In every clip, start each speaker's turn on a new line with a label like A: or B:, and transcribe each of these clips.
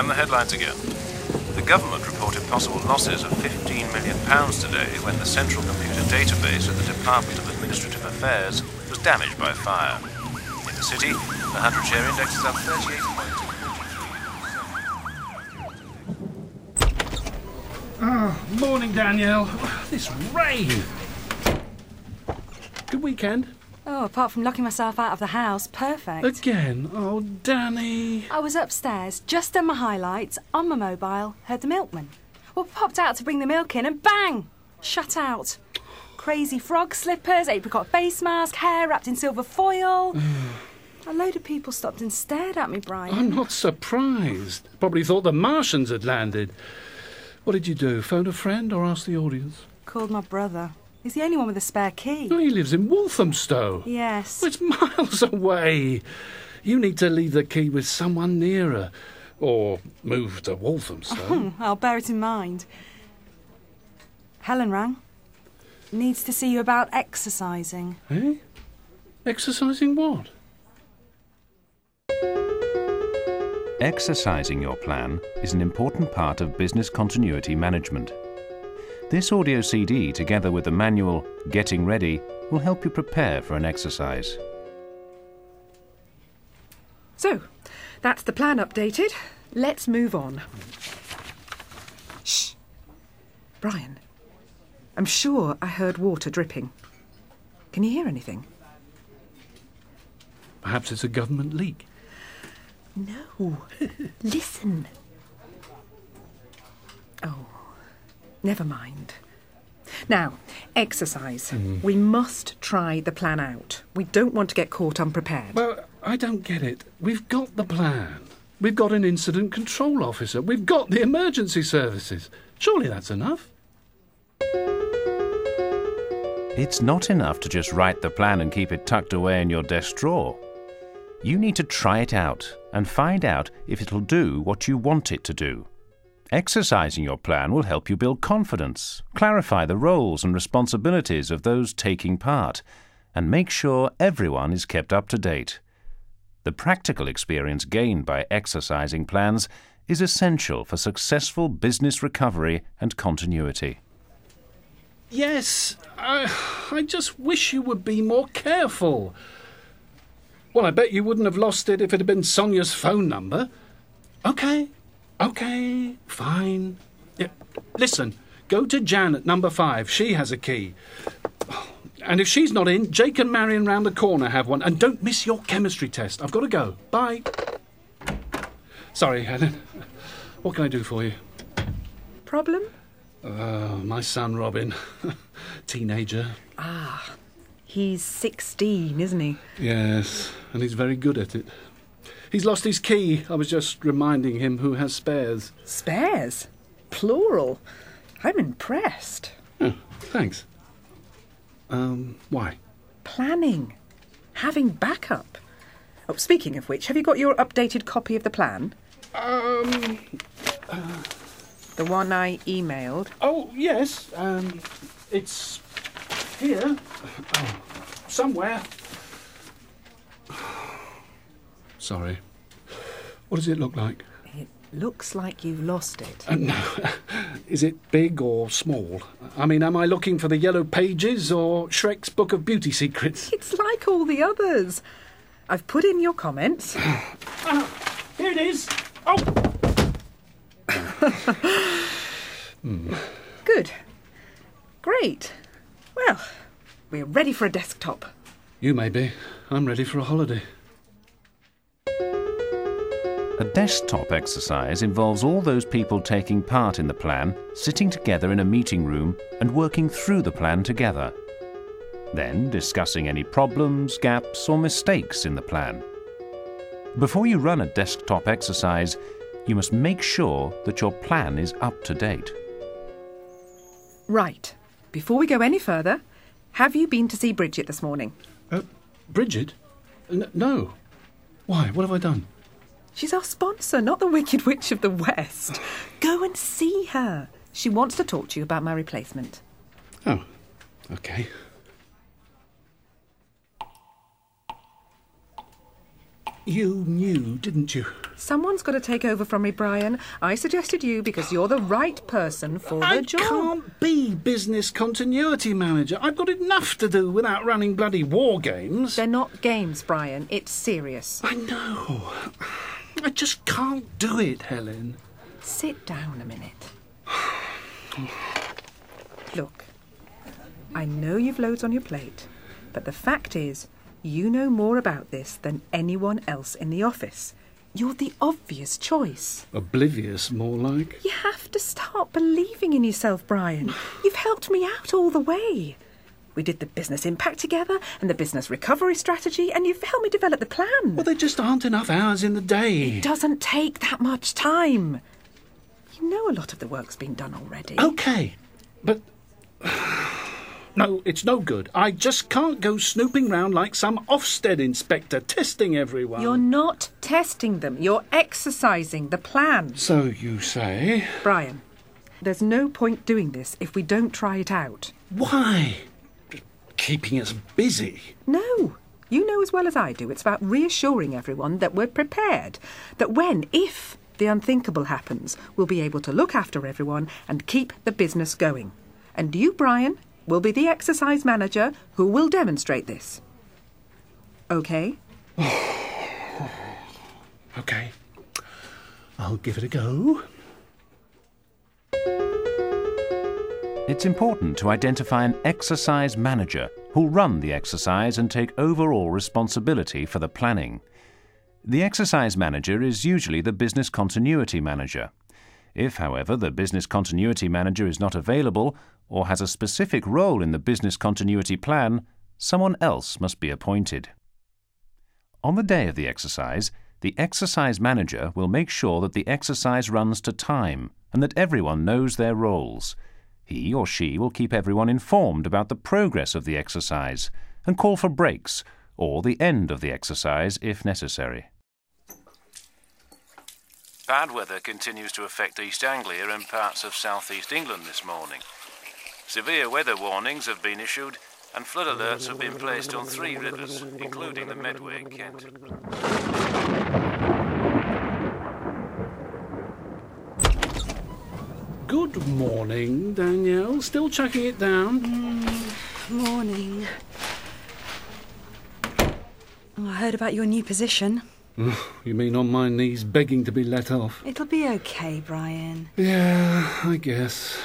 A: And the headlines again. The government reported possible losses of £15 million today when the central computer database at the Department of Administrative Affairs was damaged by fire. In the city, the 100 share index is up 38 points.
B: Oh, morning, Danielle. This rain. Good weekend?
C: Oh, apart from locking myself out of the house, perfect.
B: Again? Oh, Danny.
C: I was upstairs, just done my highlights, on my mobile, heard the milkman. Well, popped out to bring the milk in and bang! Shut out. Crazy frog slippers, apricot face mask, hair wrapped in silver foil. A load of people stopped and stared at me, Brian.
B: I'm not surprised. Probably thought the Martians had landed. What did you do? Phone a friend or ask the audience?
C: Called my brother. He's the only one with a spare key.
B: Oh, he lives in Walthamstow.
C: Yes.
B: Well, it's miles away. You need to leave the key with someone nearer. Or move to Walthamstow.
C: Hmm, I'll bear it in mind. Helen rang. Needs to see you about exercising.
B: eh? Exercising what?
D: Exercising your plan is an important part of business continuity management. This audio CD, together with the manual Getting Ready, will help you prepare for an exercise.
E: So, that's the plan updated. Let's move on. Shh. Brian, I'm sure I heard water dripping. Can you hear anything?
B: Perhaps it's a government leak.
E: No. Listen. Oh, never mind. Now, exercise. Hmm. We must try the plan out. We don't want to get caught unprepared.
B: Well, I don't get it. We've got the plan. We've got an incident control officer. We've got the emergency services. Surely that's enough.
D: It's not enough to just write the plan and keep it tucked away in your desk drawer. You need to try it out and find out if it'll do what you want it to do. Exercising your plan will help you build confidence, clarify the roles and responsibilities of those taking part, and make sure everyone is kept up to date. The practical experience gained by exercising plans is essential for successful business recovery and continuity.
B: Yes, I, I just wish you would be more careful. Well, I bet you wouldn't have lost it if it had been Sonia's phone number. Okay, okay, fine. Yeah, listen, go to Jan at number five. She has a key. And if she's not in, Jake and Marion round the corner have one. And don't miss your chemistry test. I've got to go. Bye. Sorry, Helen. What can I do for you?
E: Problem?
B: Oh, my son Robin. Teenager.
E: Ah, he's 16, isn't he?
B: Yes, and he's very good at it. He's lost his key. I was just reminding him who has spares.
E: Spares? Plural. I'm impressed.
B: Oh, thanks. Um, why?
E: Planning. Having backup. Oh, speaking of which, have you got your updated copy of the plan?
B: Um,
E: The one I emailed?
B: oh, yes, um, it's here. Oh, somewhere. Sorry. What does it look like?
E: It looks like you've lost it.
B: Uh, no. Is it big or small? I mean, am I looking for the yellow pages or Shrek's Book of Beauty Secrets?
E: It's like all the others. I've put in your comments.
B: Here it is. Oh!
E: Good. Great. Well, we're ready for a desktop.
B: You may be. I'm ready for a holiday.
D: A desktop exercise involves all those people taking part in the plan sitting together in a meeting room and working through the plan together. Then discussing any problems, gaps, or mistakes in the plan. Before you run a desktop exercise, you must make sure that your plan is up to date.
E: Right. Before we go any further, have you been to see Bridget this morning?
B: Uh, Bridget? N- no. Why? What have I done?
E: She's our sponsor, not the Wicked Witch of the West. Go and see her. She wants to talk to you about my replacement.
B: Oh, okay. You knew, didn't you?
E: Someone's got to take over from me, Brian. I suggested you because you're the right person for
B: I
E: the job.
B: I can't be business continuity manager. I've got enough to do without running bloody war games.
E: They're not games, Brian. It's serious.
B: I know. I just can't do it, Helen.
E: Sit down a minute. Look, I know you've loads on your plate, but the fact is, you know more about this than anyone else in the office. You're the obvious choice.
B: Oblivious, more like.
E: You have to start believing in yourself, Brian. You've helped me out all the way. We did the business impact together and the business recovery strategy, and you've helped me develop the plan.
B: Well, there just aren't enough hours in the day.
E: It doesn't take that much time. You know a lot of the work's been done already.
B: Okay, but. No, it's no good. I just can't go snooping round like some Ofsted inspector testing everyone.
E: You're not testing them, you're exercising the plan.
B: So you say.
E: Brian, there's no point doing this if we don't try it out.
B: Why? Keeping us busy.
E: No. You know as well as I do, it's about reassuring everyone that we're prepared. That when, if the unthinkable happens, we'll be able to look after everyone and keep the business going. And you, Brian, will be the exercise manager who will demonstrate this. Okay?
B: Okay. I'll give it a go.
D: It's important to identify an exercise manager who'll run the exercise and take overall responsibility for the planning. The exercise manager is usually the business continuity manager. If, however, the business continuity manager is not available or has a specific role in the business continuity plan, someone else must be appointed. On the day of the exercise, the exercise manager will make sure that the exercise runs to time and that everyone knows their roles. He or she will keep everyone informed about the progress of the exercise and call for breaks or the end of the exercise if necessary.
A: Bad weather continues to affect East Anglia and parts of southeast England this morning. Severe weather warnings have been issued and flood alerts have been placed on three rivers, including the Medway in Kent.
B: Good morning, Danielle. Still chucking it down?
C: Mm, morning. Oh, I heard about your new position.
B: You mean on my knees begging to be let off?
C: It'll be okay, Brian.
B: Yeah, I guess.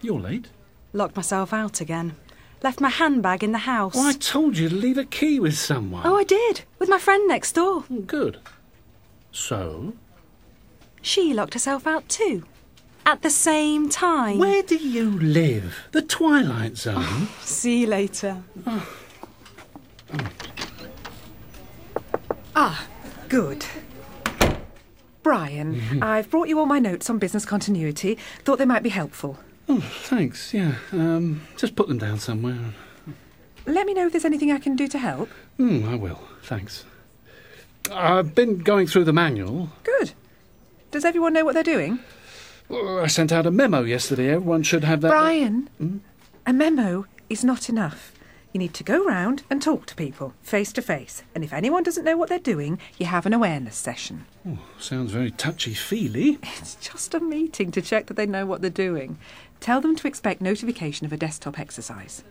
B: You're late.
C: Locked myself out again. Left my handbag in the house.
B: Well, I told you to leave a key with someone.
C: Oh, I did. With my friend next door.
B: Oh, good. So?
C: She locked herself out too. At the same time.
B: Where do you live? The Twilight Zone?
C: See you later.
E: Ah, good. Brian, I've brought you all my notes on business continuity. Thought they might be helpful.
B: oh, thanks, yeah. Um, just put them down somewhere.
E: Let me know if there's anything I can do to help.
B: Hmm, I will, thanks. I've been going through the manual.
E: Good. Does everyone know what they're doing?
B: Oh, I sent out a memo yesterday. Everyone should have that.
E: Brian, a memo is not enough. You need to go round and talk to people face to face. And if anyone doesn't know what they're doing, you have an awareness session.
B: Sounds very touchy feely.
E: It's just a meeting to check that they know what they're doing. Tell them to expect notification of a desktop exercise.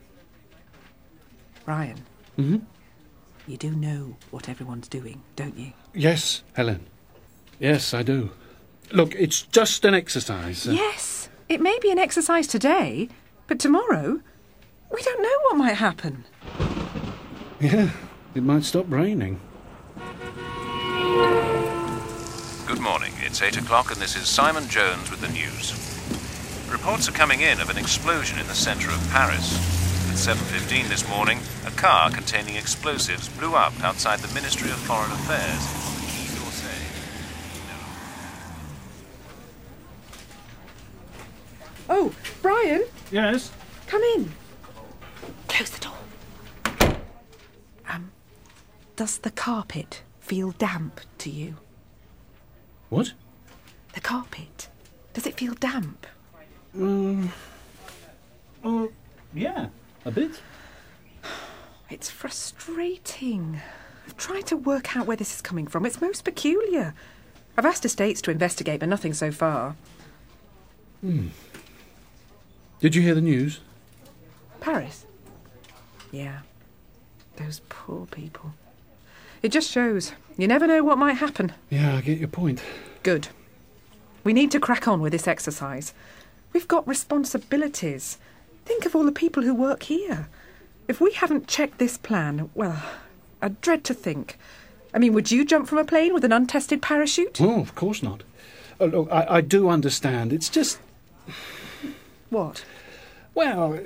E: Brian.
B: Mhm.
E: You do know what everyone's doing, don't you?
B: Yes, Helen. Yes, I do. Look, it's just an exercise.
E: Yes. It may be an exercise today, but tomorrow, we don't know what might happen.
B: Yeah, it might stop raining.
A: Good morning. It's 8 o'clock and this is Simon Jones with the news. Reports are coming in of an explosion in the centre of Paris. At 7.15 this morning, a car containing explosives blew up outside the Ministry of Foreign Affairs on the Quai d'Orsay.
E: Oh, Brian,
B: Yes?
E: come in. Close the door. Um, does the carpet feel damp to you?
B: What?
E: The carpet. Does it feel damp?
B: Um, Oh, yeah, a bit.
E: It's frustrating. I've tried to work out where this is coming from. It's most peculiar. I've asked estates to investigate, but nothing so far.
B: Did you hear the news?
E: Paris? Yeah. Those poor people. It just shows you never know what might happen.
B: Yeah, I get your point.
E: Good. We need to crack on with this exercise. We've got responsibilities. Think of all the people who work here. If we haven't checked this plan, well, I dread to think. I mean, would you jump from a plane with an untested parachute?
B: Oh, of course not. Oh, look, I, I do understand. It's just,
E: What?
B: well,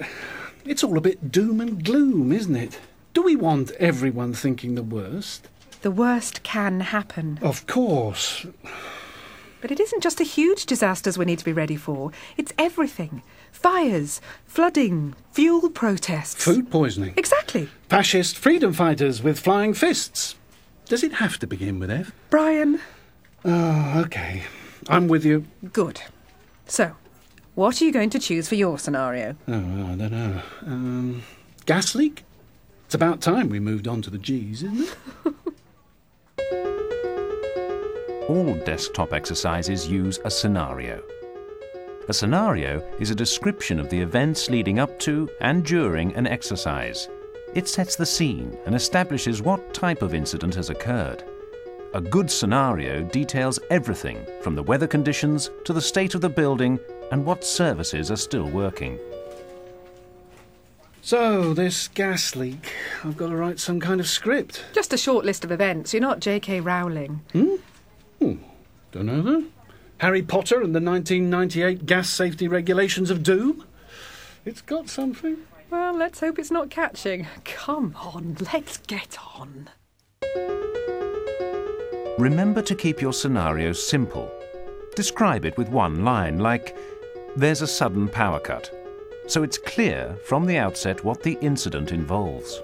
B: it's all a bit doom and gloom, isn't it? Do we want everyone thinking the worst?
E: The worst can happen.
B: Of course.
E: But it isn't just the huge disasters we need to be ready for, it's everything fires, flooding, fuel protests.
B: Food poisoning.
E: Exactly.
B: Fascist freedom fighters with flying fists. Does it have to begin with F?
E: Brian,
B: Oh, okay. I'm with you.
E: good. So, what are you going to choose for your scenario?
B: Oh, I don't know. Um, gas leak? It's about time we moved on to the G's, isn't it?
D: All desktop exercises use a scenario. A scenario is a description of the events leading up to and during an exercise. It sets the scene and establishes what type of incident has occurred. A good scenario details everything from the weather conditions to the state of the building and what services are still working.
B: So, this gas leak. I've got to write some kind of script.
E: Just a short list of events. You're not J.K. Rowling. Hmm?
B: Don't know that. Harry Potter and the 1998 gas safety regulations of doom? It's got something.
E: Well, let's hope it's not catching. Come on, let's get on.
D: Remember to keep your scenario simple. Describe it with one line, like, There's a sudden power cut. So it's clear from the outset what the incident involves.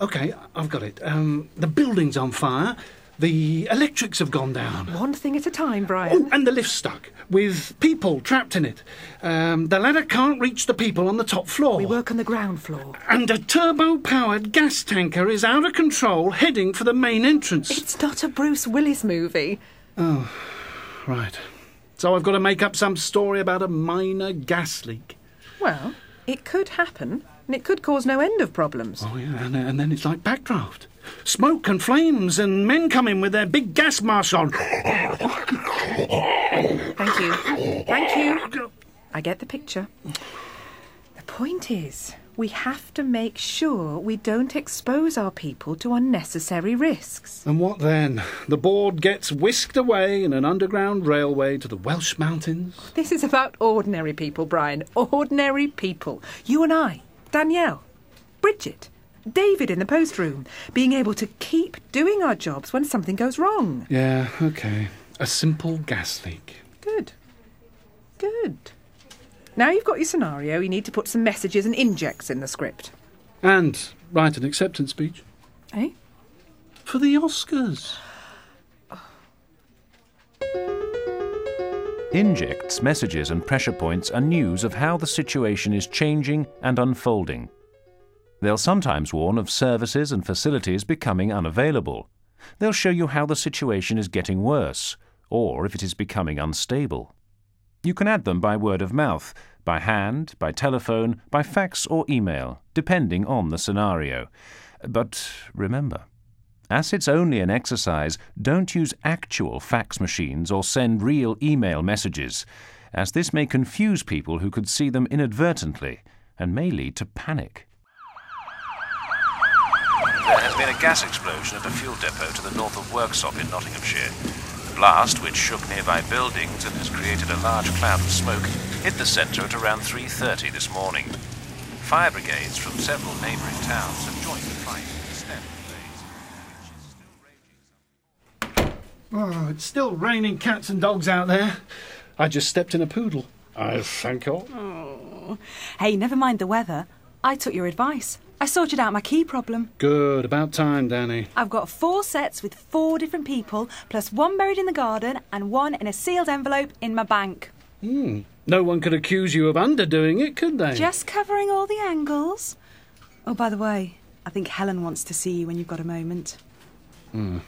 B: Okay, I've got it. Um, the building's on fire. The electrics have gone down.
E: One thing at a time, Brian.
B: Oh, and the lift's stuck, with people trapped in it. Um, the ladder can't reach the people on the top floor.
E: We work on the ground floor.
B: And a turbo powered gas tanker is out of control heading for the main entrance.
E: It's not a Bruce Willis movie.
B: Oh, right. So I've got to make up some story about a minor gas leak.
E: Well, it could happen, and it could cause no end of problems.
B: Oh, yeah, and, and then it's like backdraft. Smoke and flames, and men come in with their big gas masks on.
E: Thank you. Thank you. I get the picture. The point is, we have to make sure we don't expose our people to unnecessary risks.
B: And what then? The board gets whisked away in an underground railway to the Welsh mountains?
E: This is about ordinary people, Brian. Ordinary people. You and I, Danielle, Bridget, David in the post room, being able to keep doing our jobs when something goes wrong.
B: Yeah, okay. A simple gas leak.
E: Good. Good. Now you've got your scenario, you need to put some messages and injects in the script.
B: And write an acceptance speech.
E: Eh?
B: For the Oscars.
D: Injects, messages, and pressure points are news of how the situation is changing and unfolding. They'll sometimes warn of services and facilities becoming unavailable. They'll show you how the situation is getting worse, or if it is becoming unstable. You can add them by word of mouth, by hand, by telephone, by fax or email, depending on the scenario. But remember, as it's only an exercise, don't use actual fax machines or send real email messages, as this may confuse people who could see them inadvertently and may lead to panic.
A: There has been a gas explosion at a fuel depot to the north of Worksop in Nottinghamshire. The blast, which shook nearby buildings and has created a large cloud of smoke, hit the centre at around 3.30 this morning. Fire brigades from several neighbouring towns have joined the fight to stem the.
B: Oh, it's still raining cats and dogs out there. I just stepped in a poodle. I thank you. Oh.
C: Hey, never mind the weather. I took your advice. I sorted out my key problem.
B: Good, about time, Danny.
C: I've got four sets with four different people, plus one buried in the garden and one in a sealed envelope in my bank. Hmm.
B: No one could accuse you of underdoing it, could they?
C: Just covering all the angles. Oh, by the way, I think Helen wants to see you when you've got a moment. Hmm.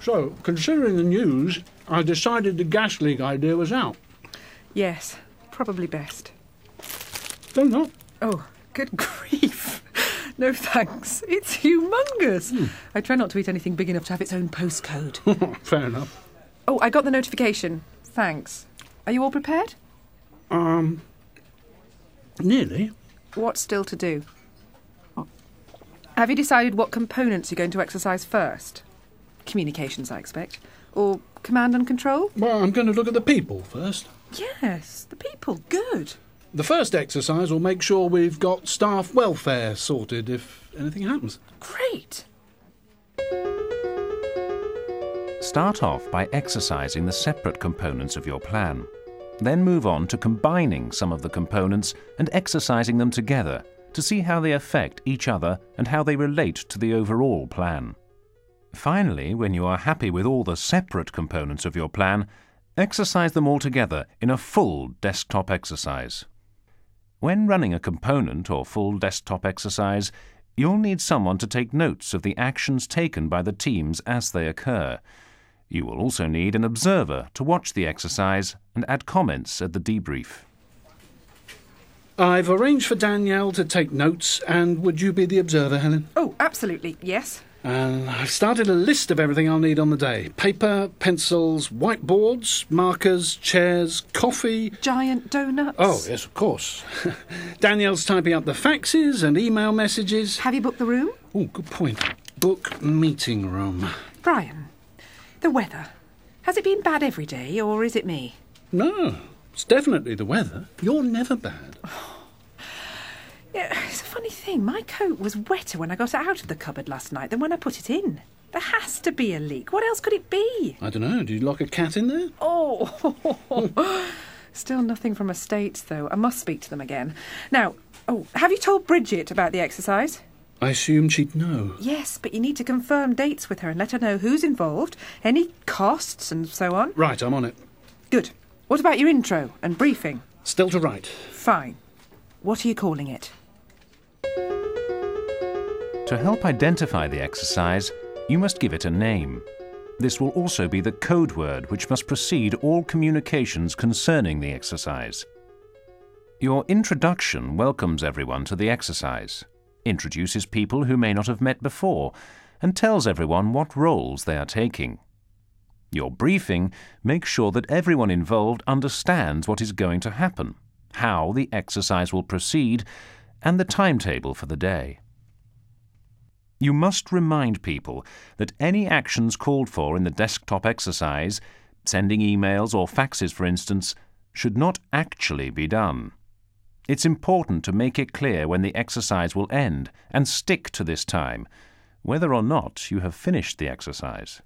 B: So, considering the news, I decided the gas leak idea was out.
E: Yes, probably best.
B: Don't know.
E: Oh, good grief. No thanks. It's humongous. I try not to eat anything big enough to have its own postcode.
B: Fair enough.
E: oh, I got the notification. Thanks. Are you all prepared?
B: Um, nearly.
E: What's still to do? Have you decided what components you're going to exercise first? Communications, I expect. Or command and control?
B: Well, I'm going to look at the people first.
E: Yes, the people. Good.
B: The first exercise will make sure we've got staff welfare sorted if anything happens.
E: Great.
D: Start off by exercising the separate components of your plan. Then move on to combining some of the components and exercising them together to see how they affect each other and how they relate to the overall plan. Finally, when you are happy with all the separate components of your plan, exercise them all together in a full desktop exercise. When running a component or full desktop exercise, you'll need someone to take notes of the actions taken by the teams as they occur. You will also need an observer to watch the exercise and add comments at the debrief.
B: I've arranged for Danielle to take notes, and would you be the observer, Helen?
E: Oh, absolutely. Yes.
B: And I've started a list of everything I'll need on the day paper, pencils, whiteboards, markers, chairs, coffee.
E: Giant donuts.
B: Oh, yes, of course. Danielle's typing up the faxes and email messages.
E: Have you booked the room?
B: Oh, good point. Book meeting room.
E: Brian, the weather. Has it been bad every day, or is it me?
B: No, it's definitely the weather. You're never bad.
E: It's a funny thing. My coat was wetter when I got it out of the cupboard last night than when I put it in. There has to be a leak. What else could it be?
B: I don't know. Did you lock a cat in there?
E: Oh, still nothing from estates though. I must speak to them again. Now, oh, have you told Bridget about the exercise?
B: I assumed she'd know.
E: Yes, but you need to confirm dates with her and let her know who's involved, any costs, and so on.
B: Right, I'm on it.
E: Good. What about your intro and briefing?
B: Still to write.
E: Fine. What are you calling it?
D: To help identify the exercise, you must give it a name. This will also be the code word which must precede all communications concerning the exercise. Your introduction welcomes everyone to the exercise, introduces people who may not have met before, and tells everyone what roles they are taking. Your briefing makes sure that everyone involved understands what is going to happen, how the exercise will proceed, and the timetable for the day. You must remind people that any actions called for in the desktop exercise, sending emails or faxes for instance, should not actually be done. It's important to make it clear when the exercise will end and stick to this time, whether or not you have finished the exercise.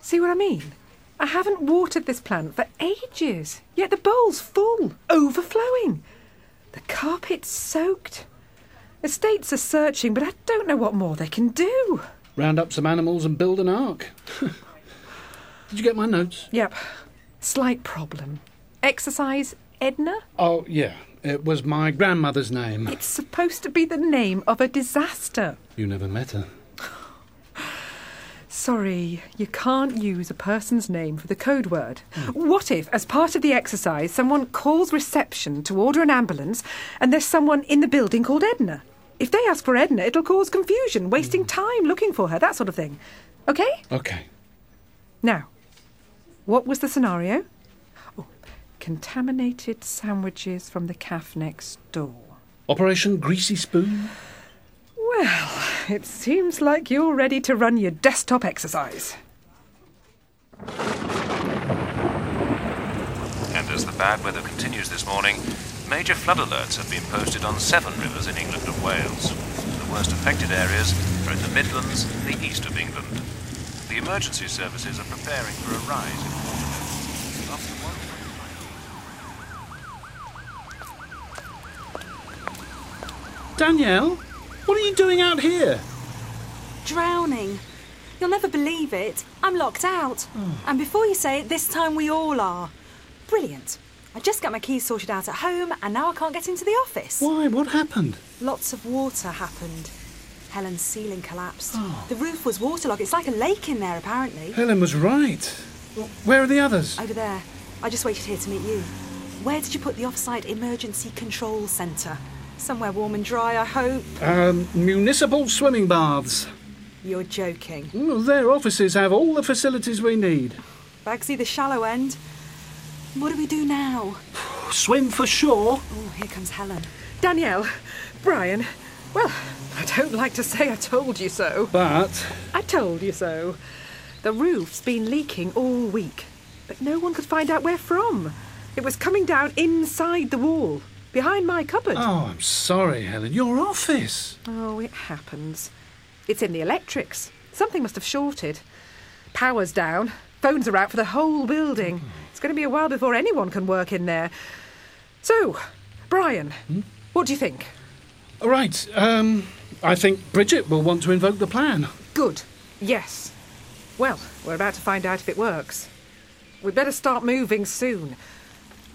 E: See what I mean? I haven't watered this plant for ages, yet the bowl's full, overflowing. The carpet's soaked. Estates are searching, but I don't know what more they can do.
B: Round up some animals and build an ark. Did you get my notes?
E: Yep. Slight problem. Exercise Edna?
B: Oh, yeah. It was my grandmother's name.
E: It's supposed to be the name of a disaster.
B: You never met her.
E: Sorry, you can't use a person's name for the code word. What if, as part of the exercise, someone calls reception to order an ambulance and there's someone in the building called Edna? If they ask for Edna, it'll cause confusion, wasting hmm. time looking for her, that sort of thing. Okay?
B: Okay.
E: Now, what was the scenario? Oh, contaminated sandwiches from the cafe next door.
B: Operation Greasy Spoon?
E: Well, it seems like you're ready to run your desktop exercise.
A: And as the bad weather continues this morning, major flood alerts have been posted on seven rivers in England and Wales. The worst affected areas are in the Midlands and the east of England. The emergency services are preparing for a rise in water levels.
B: Danielle, what are you doing out here?
C: Drowning. You'll never believe it. I'm locked out. Hmm. And before you say it, this time we all are. Brilliant. I just got my keys sorted out at home and now I can't get into the office.
B: Why? What happened?
C: Lots of water happened. Helen's ceiling collapsed. The roof was waterlogged. It's like a lake in there, apparently.
B: Helen was right. Where are the others?
C: Over there. I just waited here to meet you. Where did you put the off-site emergency control centre? Somewhere warm and dry, I hope.
B: Um, municipal swimming baths.
C: You're joking.
B: Well, their offices have all the facilities we need.
C: Bagsy, the shallow end. What do we do now?
B: Swim for shore.
C: Oh, here comes Helen.
E: Danielle, Brian, well, I don't like to say I told you so.
B: But
E: I told you so. The roof's been leaking all week, but no one could find out where from. It was coming down inside the wall, behind my cupboard.
B: oh, I'm sorry, Helen. Your office.
E: Oh, it happens. It's in the electrics. Something must have shorted. Power's down. Phones are out for the whole building. Hmm. It's going to be a while before anyone can work in there. So, Brian, what do you think?
B: All right. Um, I think Bridget will want to invoke the plan.
E: Good. Yes. Well, we're about to find out if it works. We'd better start moving soon.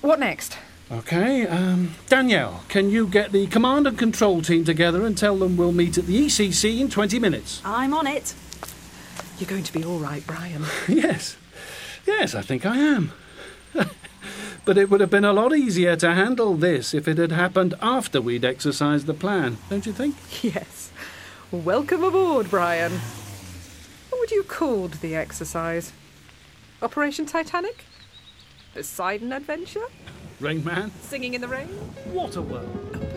E: What next?
B: Okay. Um, Danielle, can you get the command and control team together and tell them we'll meet at the ECC in 20 minutes?
C: I'm on it.
E: You're going to be all right, Brian.
B: yes. Yes, I think I am. but it would have been a lot easier to handle this if it had happened after we'd exercised the plan, don't you think?
E: yes. Welcome aboard, Brian. What would you called the exercise? Operation Titanic? Poseidon Adventure?
B: Rain Man?
E: Singing in the rain?
B: What a world.